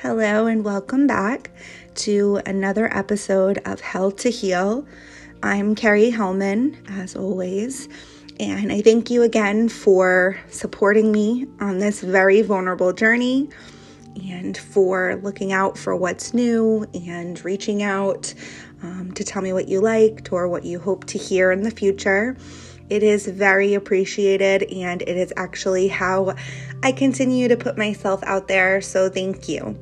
Hello, and welcome back to another episode of Hell to Heal. I'm Carrie Hellman, as always, and I thank you again for supporting me on this very vulnerable journey and for looking out for what's new and reaching out um, to tell me what you liked or what you hope to hear in the future. It is very appreciated, and it is actually how I continue to put myself out there. So, thank you.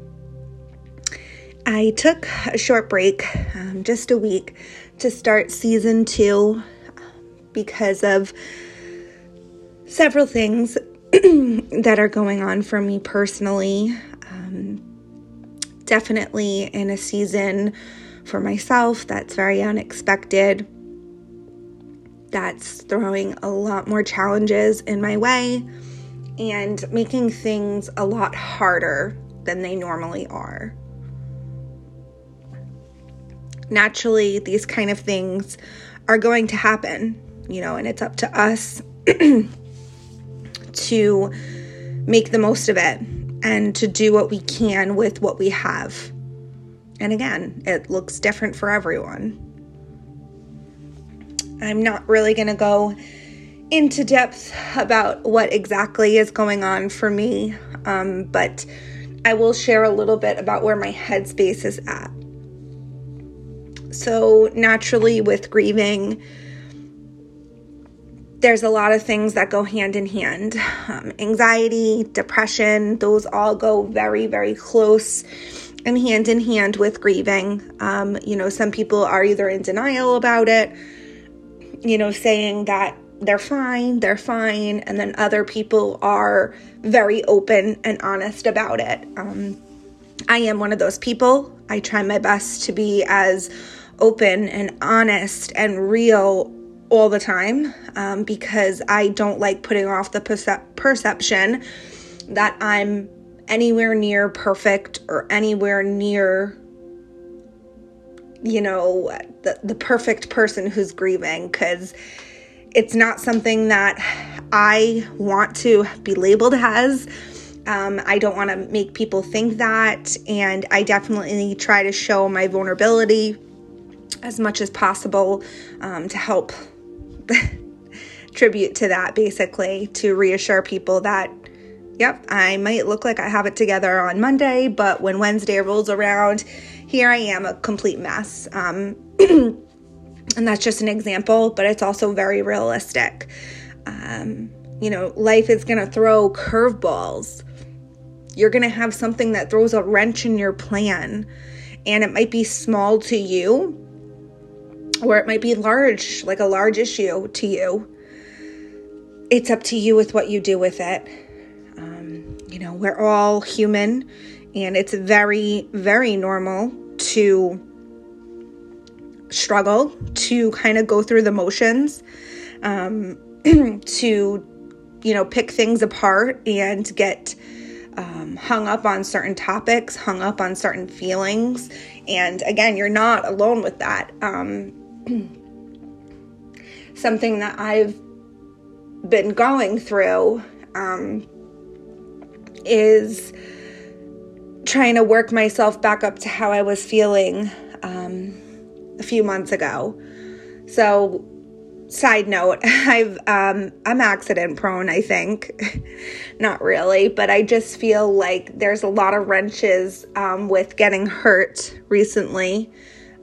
I took a short break, um, just a week, to start season two because of several things that are going on for me personally. Um, definitely in a season for myself that's very unexpected, that's throwing a lot more challenges in my way and making things a lot harder than they normally are naturally these kind of things are going to happen, you know, and it's up to us to make the most of it and to do what we can with what we have. And again, it looks different for everyone. I'm not really going to go into depth about what exactly is going on for me, um, but I will share a little bit about where my headspace is at. So, naturally, with grieving, there's a lot of things that go hand in hand. Um, anxiety, depression, those all go very, very close and hand in hand with grieving. Um, you know, some people are either in denial about it, you know, saying that they're fine, they're fine, and then other people are very open and honest about it. Um, I am one of those people. I try my best to be as open and honest and real all the time um, because I don't like putting off the percep- perception that I'm anywhere near perfect or anywhere near you know the, the perfect person who's grieving because it's not something that i want to be labeled as. Um, i don't want to make people think that and i definitely try to show my vulnerability as much as possible um, to help tribute to that, basically, to reassure people that, yep, I might look like I have it together on Monday, but when Wednesday rolls around, here I am, a complete mess. Um, and that's just an example, but it's also very realistic. Um, you know, life is going to throw curveballs. You're going to have something that throws a wrench in your plan, and it might be small to you, or it might be large, like a large issue to you. It's up to you with what you do with it. Um, you know, we're all human, and it's very, very normal to struggle, to kind of go through the motions, um, to, you know, pick things apart and get um, hung up on certain topics, hung up on certain feelings. And again, you're not alone with that. Um, something that I've been going through um, is trying to work myself back up to how I was feeling um, a few months ago. So, side note, I've um, I'm accident prone. I think, not really, but I just feel like there's a lot of wrenches um, with getting hurt recently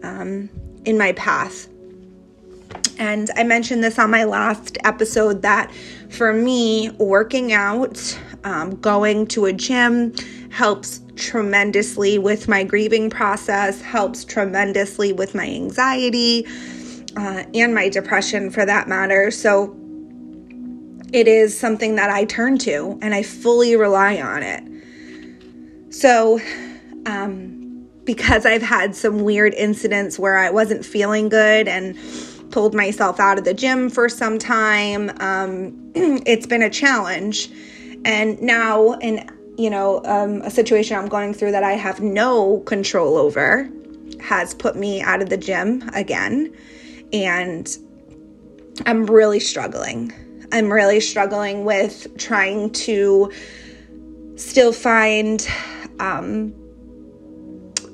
um, in my path. And I mentioned this on my last episode that for me, working out, um, going to a gym helps tremendously with my grieving process, helps tremendously with my anxiety uh, and my depression for that matter. So it is something that I turn to and I fully rely on it. So, um, because I've had some weird incidents where I wasn't feeling good and pulled myself out of the gym for some time. Um, it's been a challenge. And now, in you know, um, a situation I'm going through that I have no control over has put me out of the gym again. And I'm really struggling. I'm really struggling with trying to still find um,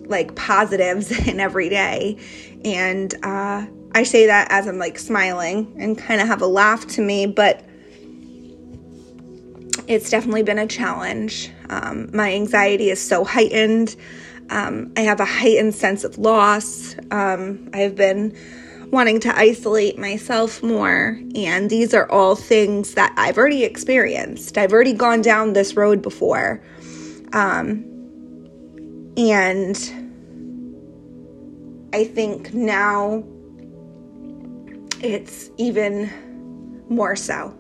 like positives in every day. And uh, I say that as I'm like smiling and kind of have a laugh to me, but it's definitely been a challenge. Um, my anxiety is so heightened. Um, I have a heightened sense of loss. Um, I've been wanting to isolate myself more. And these are all things that I've already experienced. I've already gone down this road before. Um, and I think now it's even more so.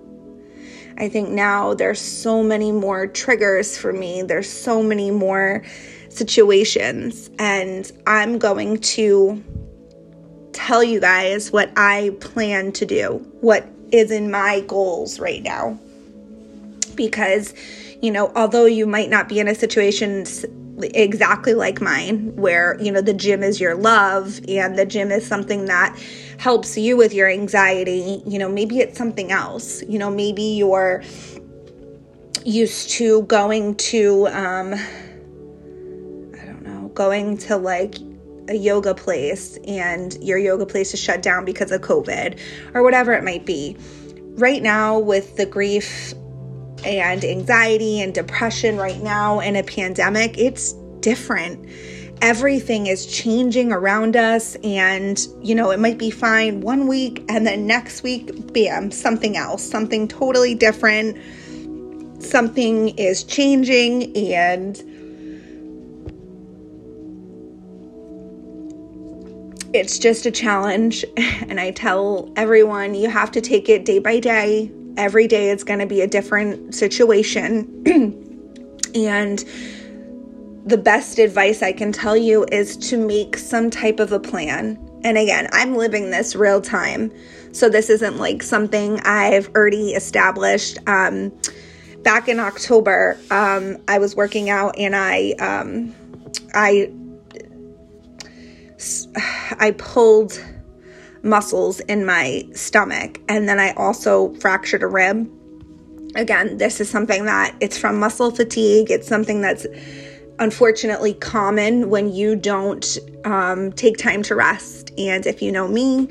I think now there's so many more triggers for me. There's so many more situations, and I'm going to tell you guys what I plan to do, what is in my goals right now. Because, you know, although you might not be in a situation exactly like mine, where, you know, the gym is your love and the gym is something that helps you with your anxiety, you know, maybe it's something else. You know, maybe you're used to going to, um, I don't know, going to like a yoga place and your yoga place is shut down because of COVID or whatever it might be. Right now, with the grief and anxiety and depression right now in a pandemic, it's different. Everything is changing around us, and you know, it might be fine one week, and then next week, bam, something else, something totally different. Something is changing, and it's just a challenge. And I tell everyone you have to take it day by day. Every day it's going to be a different situation. and the best advice I can tell you is to make some type of a plan. And again, I'm living this real time. So this isn't like something I've already established. Um, back in October, um, I was working out and I, um, I, I pulled muscles in my stomach and then I also fractured a rib. Again, this is something that it's from muscle fatigue. It's something that's unfortunately common when you don't um, take time to rest. And if you know me,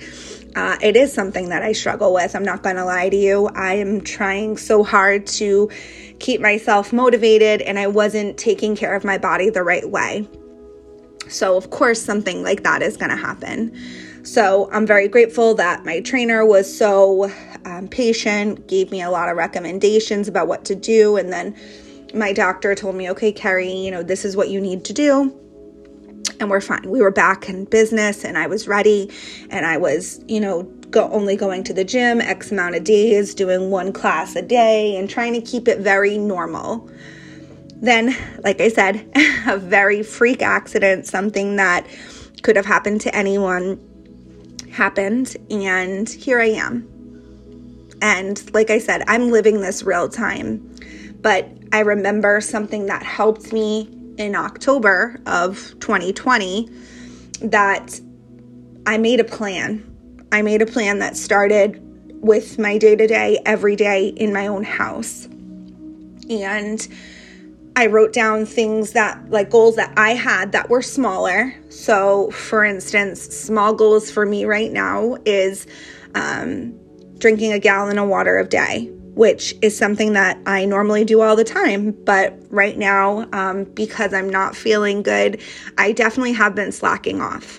uh, it is something that I struggle with. I'm not going to lie to you. I am trying so hard to keep myself motivated, and I wasn't taking care of my body the right way. So, of course, something like that is going to happen. So, I'm very grateful that my trainer was so um, patient, gave me a lot of recommendations about what to do, and then my doctor told me, okay, Carrie, you know, this is what you need to do. And we're fine. We were back in business and I was ready and I was, you know, go only going to the gym X amount of days, doing one class a day and trying to keep it very normal. Then, like I said, a very freak accident, something that could have happened to anyone, happened. And here I am. And like I said, I'm living this real time. But I remember something that helped me in October of 2020 that I made a plan. I made a plan that started with my day to day, every day in my own house. And I wrote down things that, like goals that I had that were smaller. So, for instance, small goals for me right now is um, drinking a gallon of water a day which is something that I normally do all the time. But right now, um, because I'm not feeling good, I definitely have been slacking off.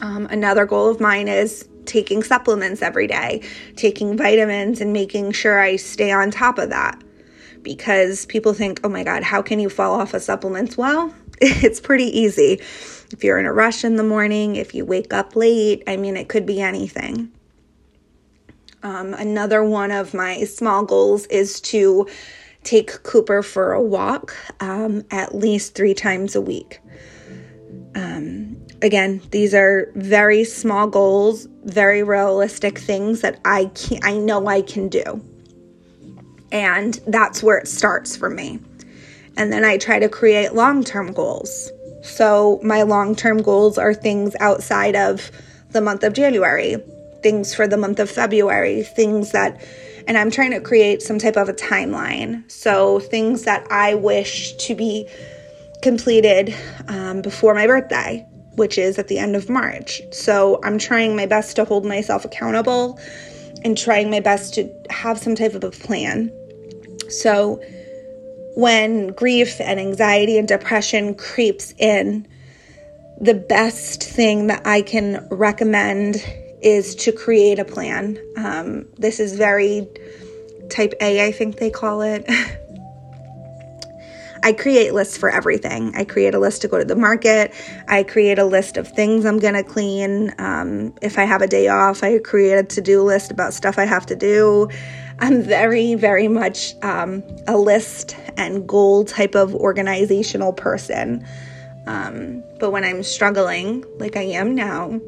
Um, another goal of mine is taking supplements every day, taking vitamins, and making sure I stay on top of that. Because people think, oh my God, how can you fall off of supplements? Well, it's pretty easy. If you're in a rush in the morning, if you wake up late, I mean, it could be anything. Um, another one of my small goals is to take Cooper for a walk um, at least three times a week. Um, again, these are very small goals, very realistic things that I can I know I can do. And that's where it starts for me. And then I try to create long-term goals. So my long-term goals are things outside of the month of January things for the month of February, things that, and I'm trying to create some type of a timeline. So, things that I wish to be completed um, before my birthday, which is at the end of March. So I'm trying my best to hold myself accountable and trying my best to have some type of a plan. So when grief and anxiety and depression creeps in, the best thing that I can recommend is to create a plan. Um, this is very type A, I think they call it. I create lists for everything. I create a list to go to the market. I create a list of things I'm going to clean. Um, if I have a day off, I create a to do list about stuff I have to do. I'm very, very much um, a list and goal type of organizational person. Um, but when I'm struggling, like I am now,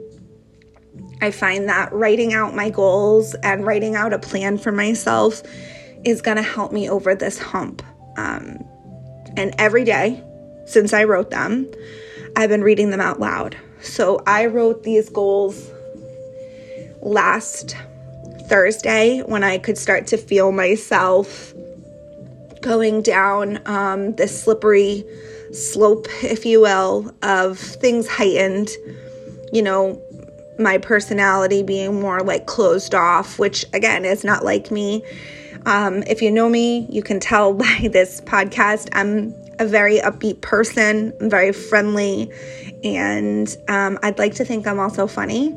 I find that writing out my goals and writing out a plan for myself is going to help me over this hump. Um, and every day since I wrote them, I've been reading them out loud. So I wrote these goals last Thursday when I could start to feel myself going down um, this slippery slope, if you will, of things heightened, you know, my personality being more like closed off, which again is not like me. Um, if you know me, you can tell by this podcast, I'm a very upbeat person, I'm very friendly, and um, I'd like to think I'm also funny.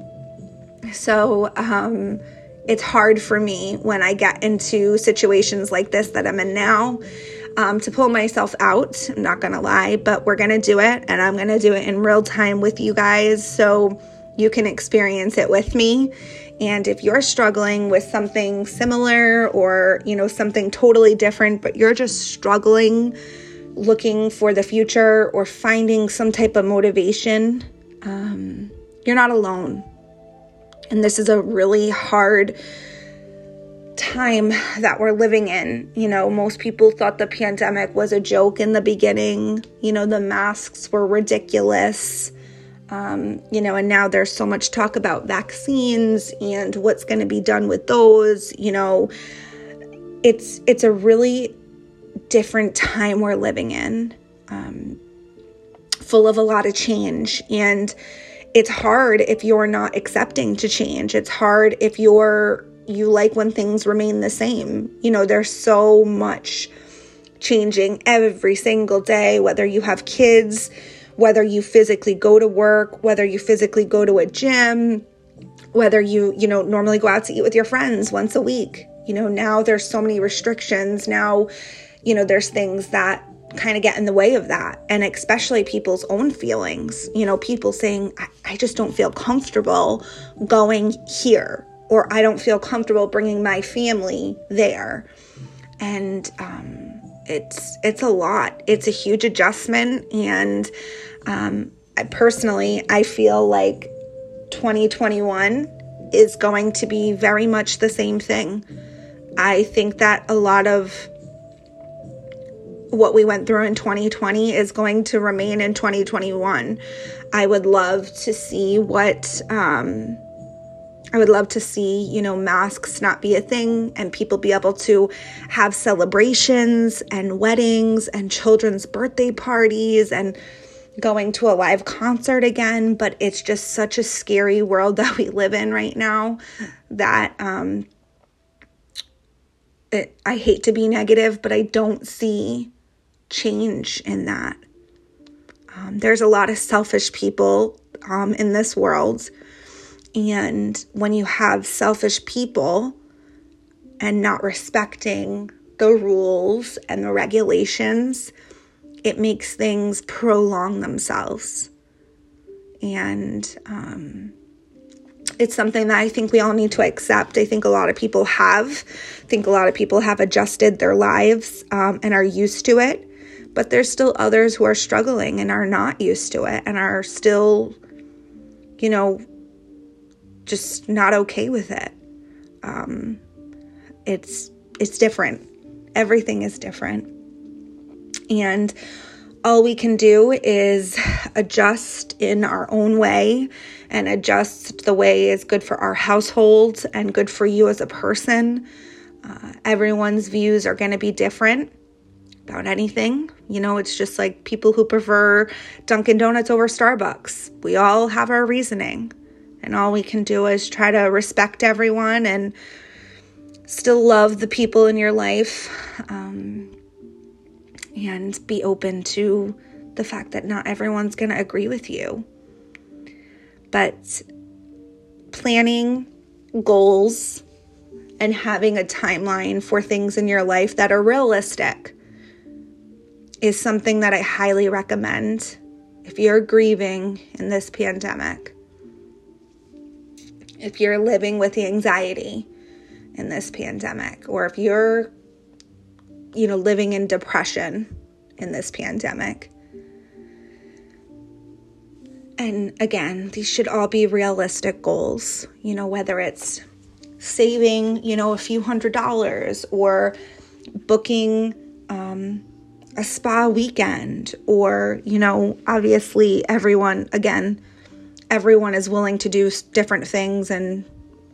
So, um, it's hard for me when I get into situations like this that I'm in now um, to pull myself out. I'm not going to lie, but we're going to do it and I'm going to do it in real time with you guys so you can experience it with me. And if you're struggling with something similar or, you know, something totally different, but you're just struggling looking for the future or finding some type of motivation, um, you're not alone. And this is a really hard time that we're living in. You know, most people thought the pandemic was a joke in the beginning. You know, the masks were ridiculous. Um, you know, and now there's so much talk about vaccines and what's going to be done with those. You know, it's it's a really different time we're living in, um, full of a lot of change and it's hard if you're not accepting to change. It's hard if you're you like when things remain the same. You know, there's so much changing every single day, whether you have kids, whether you physically go to work, whether you physically go to a gym, whether you, you know, normally go out to eat with your friends once a week. You know, now there's so many restrictions. Now, you know, there's things that kind of get in the way of that. And especially people's own feelings. You know, people saying, I, I just don't feel comfortable going here or I don't feel comfortable bringing my family there. And um, it's it's a lot. It's a huge adjustment, and um, I personally I feel like 2021 is going to be very much the same thing. I think that a lot of what we went through in 2020 is going to remain in 2021. I would love to see what um, I would love to see, you know, masks not be a thing and people be able to have celebrations and weddings and children's birthday parties and going to a live concert again. But it's just such a scary world that we live in right now that um, it, I hate to be negative, but I don't see change in that. Um, there's a lot of selfish people um, in this world and when you have selfish people and not respecting the rules and the regulations, it makes things prolong themselves. And um, it's something that I think we all need to accept. I think a lot of people have. I think a lot of people have adjusted their lives um, and are used to it. But there's still others who are struggling and are not used to it and are still, you know, just not okay with it. Um, it's it's different. Everything is different, and all we can do is adjust in our own way and adjust the way is good for our household and good for you as a person. Uh, everyone's views are going to be different. About anything. You know, it's just like people who prefer Dunkin' Donuts over Starbucks. We all have our reasoning. And all we can do is try to respect everyone and still love the people in your life um, and be open to the fact that not everyone's going to agree with you. But planning goals and having a timeline for things in your life that are realistic is something that I highly recommend if you're grieving in this pandemic, if you're living with anxiety in this pandemic, or if you're, you know, living in depression in this pandemic. And again, these should all be realistic goals, you know, whether it's saving, you know, a few hundred dollars or booking um, a spa weekend or you know obviously everyone again everyone is willing to do different things and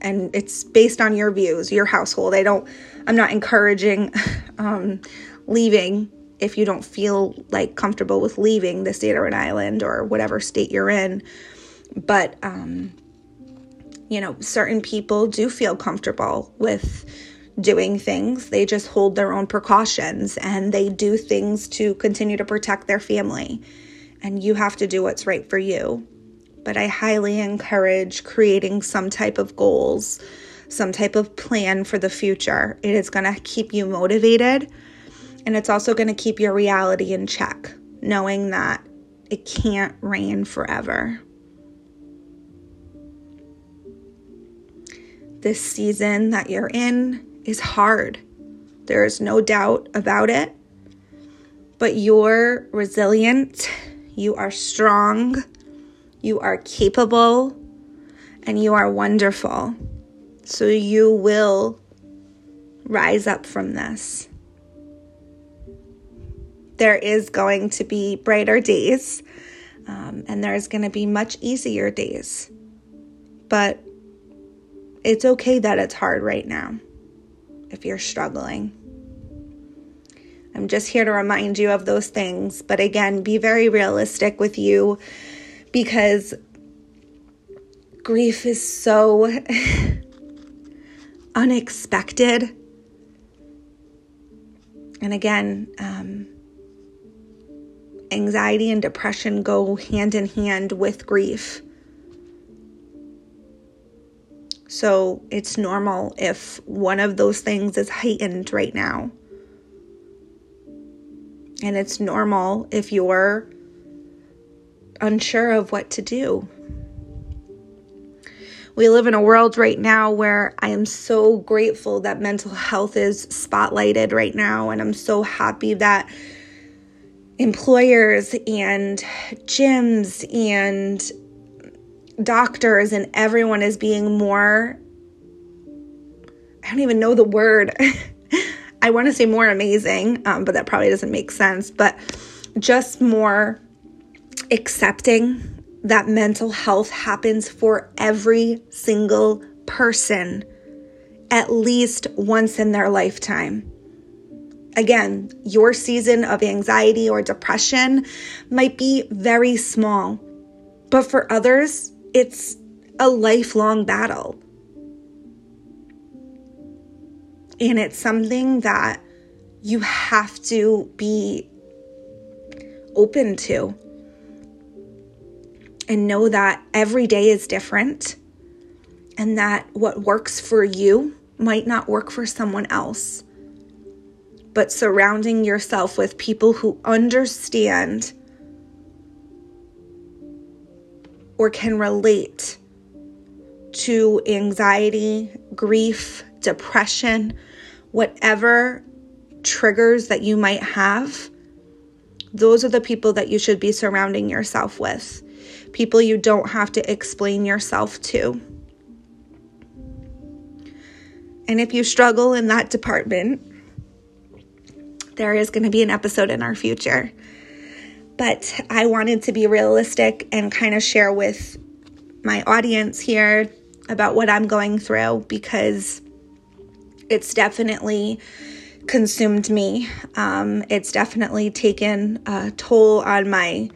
and it's based on your views your household. I don't i'm not encouraging um, leaving if you don't feel like comfortable with leaving the state or an island or whatever state you're in. But um, you know certain people do feel comfortable with doing things. They just hold their own precautions and they do things to continue to protect their family. And you have to do what's right for you. But I highly encourage creating some type of goals, some type of plan for the future. It is going to keep you motivated and it's also going to keep your reality in check, knowing that it can't rain forever. This season that you're in is hard. There is no doubt about it. But you're resilient, you are strong, you are capable, and you are wonderful. So you will rise up from this. There is going to be brighter days, um, and there's going to be much easier days. But it's okay that it's hard right now if you're struggling. I'm just here to remind you of those things. But again, be very realistic with you because grief is so unexpected. And again, um, anxiety and depression go hand in hand with grief. So it's normal if one of those things is heightened right now. And it's normal if you're unsure of what to do. We live in a world right now where I am so grateful that mental health is spotlighted right now. And I'm so happy that employers and gyms and doctors and everyone is being more I don't even know the word. I want to say more amazing, um, but that probably doesn't make sense. But just more accepting that mental health happens for every single person at least once in their lifetime. Again, your season of anxiety or depression might be very small, but for others, it's a lifelong battle. And it's something that you have to be open to and know that every day is different and that what works for you might not work for someone else. But surrounding yourself with people who understand or can relate to anxiety, grief, depression, whatever triggers that you might have, those are the people that you should be surrounding yourself with. People you don't have to explain yourself to. And if you struggle in that department, there is going to be an episode in our future but I wanted to be realistic and kind of share with my audience here about what I'm going through because it's definitely consumed me. Um, it's definitely taken a toll on my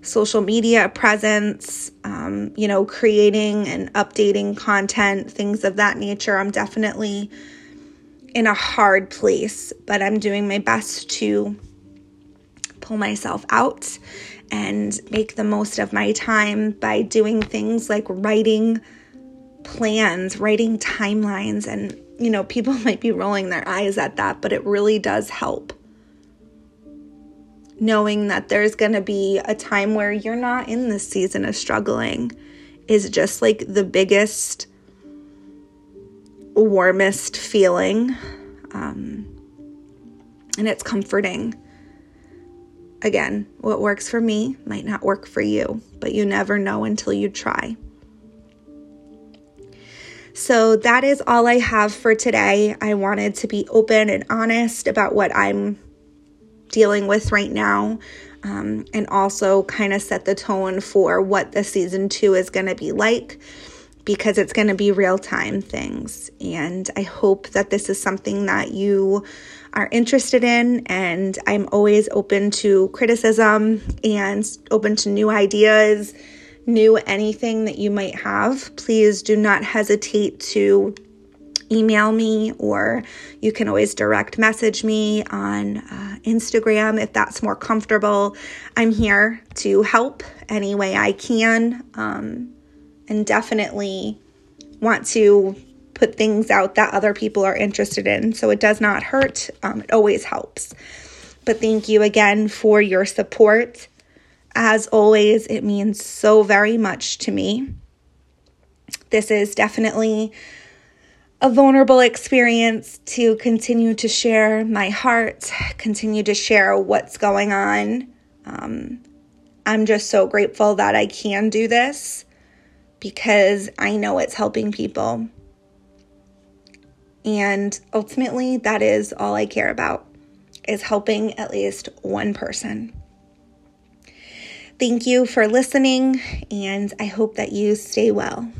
social media presence, um, you know, creating and updating content, things of that nature. I'm definitely in a hard place, but I'm doing my best to pull myself out and make the most of my time by doing things like writing plans, writing timelines. And, you know, people might be rolling their eyes at that, but it really does help knowing that there's going to be a time where you're not in this season of struggling is just like the biggest, warmest feeling. Um, and it's comforting. Again, what works for me might not work for you, but you never know until you try. So, that is all I have for today. I wanted to be open and honest about what I'm dealing with right now. Um, and also kind of set the tone for what the season two is going to be like because it's going to be real time things. And I hope that this is something that you are interested in. And I'm always open to criticism and open to new ideas, new anything that you might have. Please do not hesitate to email me or you can always direct message me on uh, Instagram if that's more comfortable. I'm here to help any way I can um, and definitely want to put things out that other people are interested in. So it does not hurt, um, it always helps. But thank you again for your support. As always, it means so very much to me. This is definitely a vulnerable experience to continue to share my heart, continue to share what's going on. Um, I'm just so grateful that I can do this because I know it's helping people. And ultimately, that is all I care about is helping at least one person. Thank you for listening, and I hope that you stay well.